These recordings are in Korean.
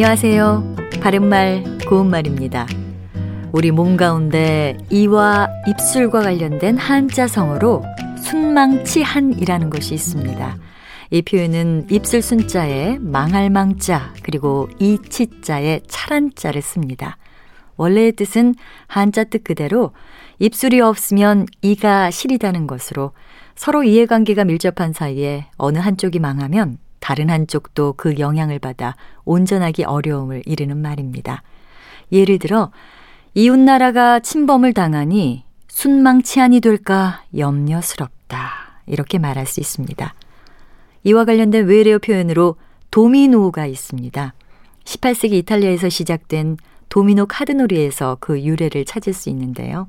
안녕하세요. 바른말, 고운말입니다. 우리 몸 가운데 이와 입술과 관련된 한자 성어로 순망치한이라는 것이 있습니다. 이 표현은 입술 순자에 망할 망자 그리고 이치자에 차란자를 씁니다. 원래의 뜻은 한자 뜻 그대로 입술이 없으면 이가 시리다는 것으로 서로 이해관계가 밀접한 사이에 어느 한쪽이 망하면 다른 한쪽도 그 영향을 받아 온전하기 어려움을 이르는 말입니다. 예를 들어 이웃나라가 침범을 당하니 순망치안이 될까 염려스럽다. 이렇게 말할 수 있습니다. 이와 관련된 외래어 표현으로 도미노가 있습니다. 18세기 이탈리아에서 시작된 도미노 카드놀이에서 그 유래를 찾을 수 있는데요.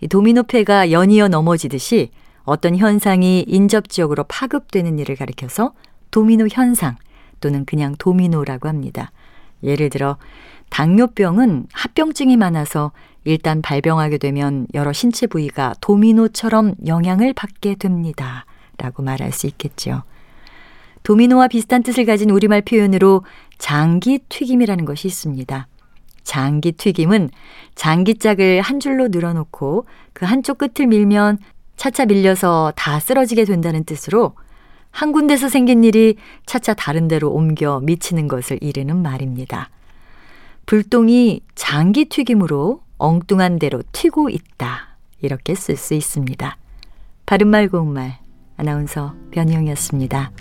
이 도미노패가 연이어 넘어지듯이 어떤 현상이 인접지역으로 파급되는 일을 가리켜서 도미노 현상 또는 그냥 도미노라고 합니다. 예를 들어 당뇨병은 합병증이 많아서 일단 발병하게 되면 여러 신체 부위가 도미노처럼 영향을 받게 됩니다. 라고 말할 수 있겠죠. 도미노와 비슷한 뜻을 가진 우리말 표현으로 장기 튀김이라는 것이 있습니다. 장기 튀김은 장기짝을 한 줄로 늘어놓고 그 한쪽 끝을 밀면 차차 밀려서 다 쓰러지게 된다는 뜻으로 한 군데서 생긴 일이 차차 다른 데로 옮겨 미치는 것을 이르는 말입니다. 불똥이 장기 튀김으로 엉뚱한 대로 튀고 있다. 이렇게 쓸 수 있습니다. 바른말 고운말 아나운서 변희영이었습니다.